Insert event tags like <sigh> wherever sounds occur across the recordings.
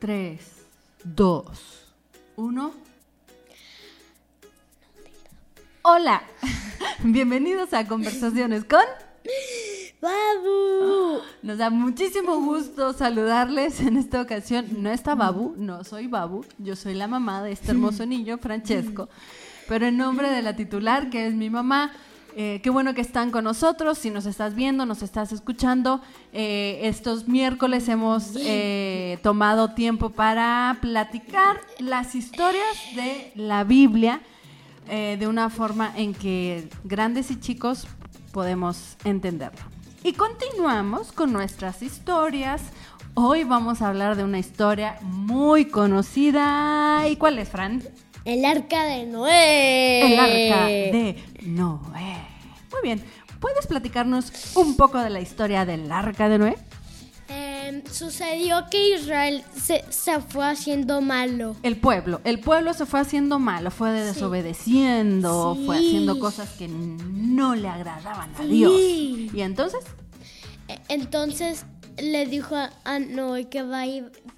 3, 2, 1. Hola, <laughs> bienvenidos a Conversaciones con... ¡Babu! <gasps> Nos da muchísimo gusto saludarles en esta ocasión. No está Babu, no soy Babu, yo soy la mamá de este hermoso <laughs> niño, Francesco. Pero en nombre de la titular, que es mi mamá, eh, qué bueno que están con nosotros. Si nos estás viendo, nos estás escuchando, eh, estos miércoles hemos eh, tomado tiempo para platicar las historias de la Biblia de una forma en que grandes y chicos podemos entenderlo. Y continuamos con nuestras historias. Hoy vamos a hablar de una historia muy conocida. ¿Y cuál es, Fran? El arca de Noé. El arca de Noé. Muy bien. ¿Puedes platicarnos un poco de la historia del arca de Noé? Em, sucedió que Israel se, fue haciendo malo. El pueblo, el pueblo se fue haciendo malo, fue desobedeciendo, fue haciendo cosas que no le agradaban a Dios. ¿Y entonces? E, entonces le dijo a Noé que, va,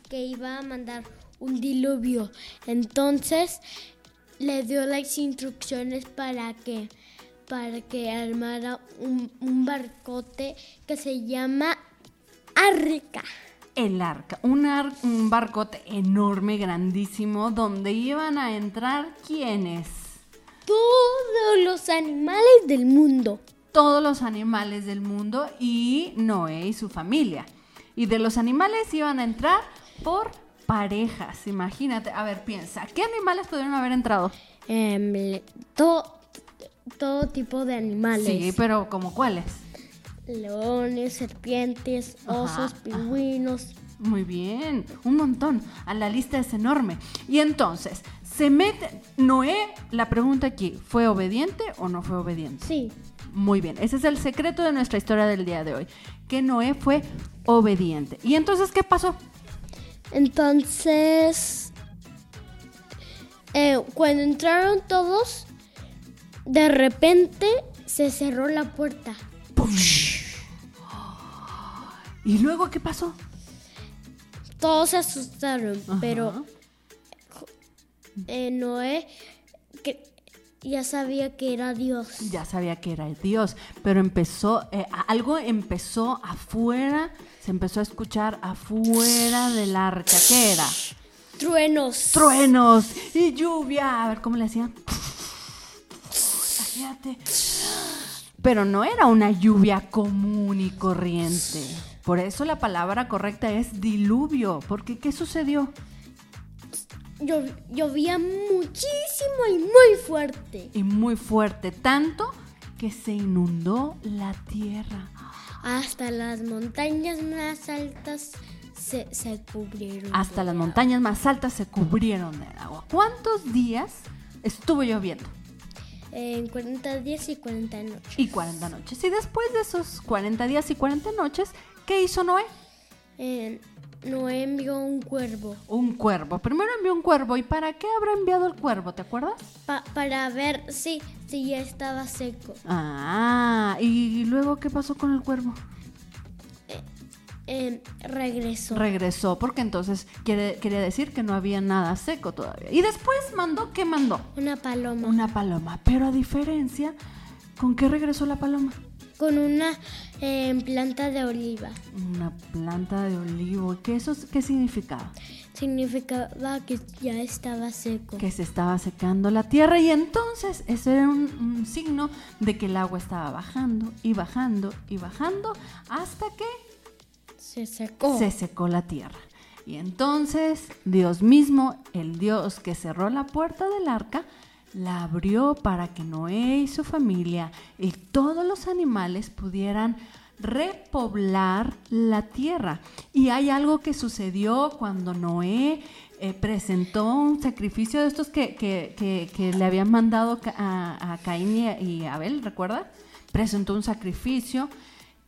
que iba a mandar un diluvio. Entonces le dio las instrucciones para que para que armara un, barcote que se llama Arca. El arca, un, un barcote enorme, grandísimo, donde iban a entrar quiénes? Todos los animales del mundo. Todos los animales del mundo y Noé y su familia. Y de los animales iban a entrar por parejas, imagínate. A ver, piensa, ¿qué animales pudieron haber entrado? Em, todo tipo de animales. Sí, pero ¿como cuáles? Leones, serpientes, osos, pingüinos. Muy bien, un montón. A la lista es enorme. Y entonces, se mete. Noé, la pregunta aquí, ¿fue obediente o no fue obediente? Sí. Muy bien, ese es el secreto de nuestra historia del día de hoy. Que Noé fue obediente. ¿Y entonces qué pasó? Entonces, eh, cuando entraron todos, de repente se cerró la puerta. ¿Y luego qué pasó? Todos se asustaron, pero eh, Noé ya sabía que era Dios. Ya sabía que era Dios, pero empezó, eh, algo empezó afuera, se empezó a escuchar afuera del arca. ¿Qué era? Truenos. Truenos y lluvia. A ver cómo le hacían. Pero no era una lluvia común y corriente. Por eso la palabra correcta es diluvio. Porque ¿qué sucedió? llovía muchísimo y muy fuerte. Y muy fuerte, tanto que se inundó la tierra. Hasta las montañas más altas se, cubrieron. Hasta las montañas más altas se cubrieron de agua. ¿Cuántos días estuvo lloviendo? En 40 días y 40 noches. Y 40 noches. Y después de esos 40 días y 40 noches, ¿qué hizo Noé? Eh, Noé envió un cuervo. Un cuervo. Primero envió un cuervo. ¿Y para qué habrá enviado el cuervo? ¿Te acuerdas? para ver si, si ya estaba seco. Ah, ¿y luego qué pasó con el cuervo? Eh, regresó. Regresó, porque entonces quiere, quería decir que no había nada seco todavía. Y después mandó, ¿qué mandó? Una paloma. Una paloma. Pero a diferencia, ¿con qué regresó la paloma? con una em, planta de oliva. Una planta de olivo. ¿Qué, eso, ¿Qué significaba? Significaba que ya estaba seco. Que se estaba secando la tierra y entonces ese era un, signo de que el agua estaba bajando y bajando y bajando hasta que se secó. Se secó la tierra. Y entonces Dios mismo, el Dios que cerró la puerta del arca, la abrió para que Noé y su familia y todos los animales pudieran repoblar la tierra. Y hay algo que sucedió cuando Noé eh, presentó un sacrificio de estos que, le habían mandado a, Caín y, Abel, ¿recuerda? Presentó un sacrificio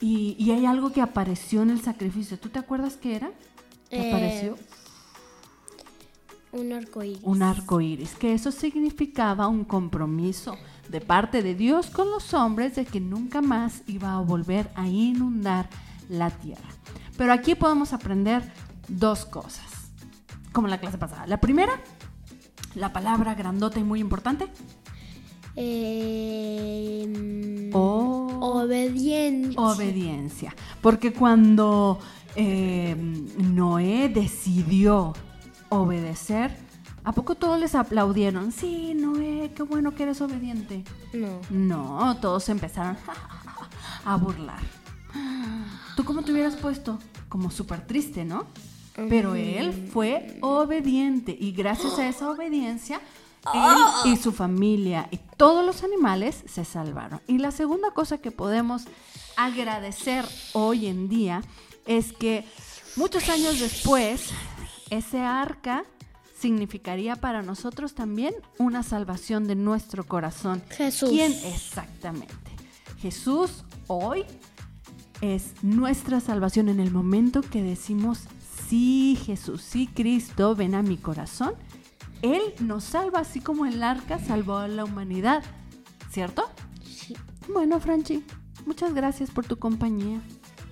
y, hay algo que apareció en el sacrificio. ¿Tú te acuerdas qué era? ¿Qué eh, apareció? Un arco iris. Un arco iris, que eso significaba un compromiso de parte de Dios con los hombres de que nunca más iba a volver a inundar la tierra. Pero aquí podemos aprender dos cosas. como la clase pasada. La primera, la palabra grandota y muy importante. Eh, obediencia. Obediencia. Porque cuando eh, Noé decidió obedecer, ¿a poco todos les aplaudieron? Sí, Noé, qué bueno que eres obediente. No. No, todos empezaron <laughs> a burlar. ¿Tú cómo te hubieras puesto? Como súper triste, ¿no? Pero él fue obediente y gracias a esa obediencia, él y su familia y todos los animales se salvaron. Y la segunda cosa que podemos agradecer hoy en día es que muchos años después, ese arca significaría para nosotros también una salvación de nuestro corazón. Jesús. ¿Quién exactamente? Jesús hoy es nuestra salvación en el momento que decimos, sí Jesús, sí Cristo, ven a mi corazón. Él nos salva así como el arca salvó a la humanidad, ¿cierto? Sí. Bueno, Franchi, Muchas gracias por tu compañía.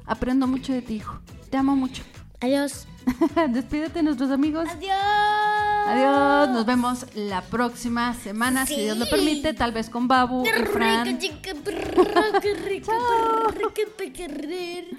Aprendo mucho de ti, hijo. Te amo mucho. Adiós. <laughs> Despídete, nuestros amigos. Adiós. Adiós. Nos vemos la próxima semana, si Dios lo permite, tal vez con Babu qué y Fran. Rico, chica, qué <laughs> qué qué qué rico.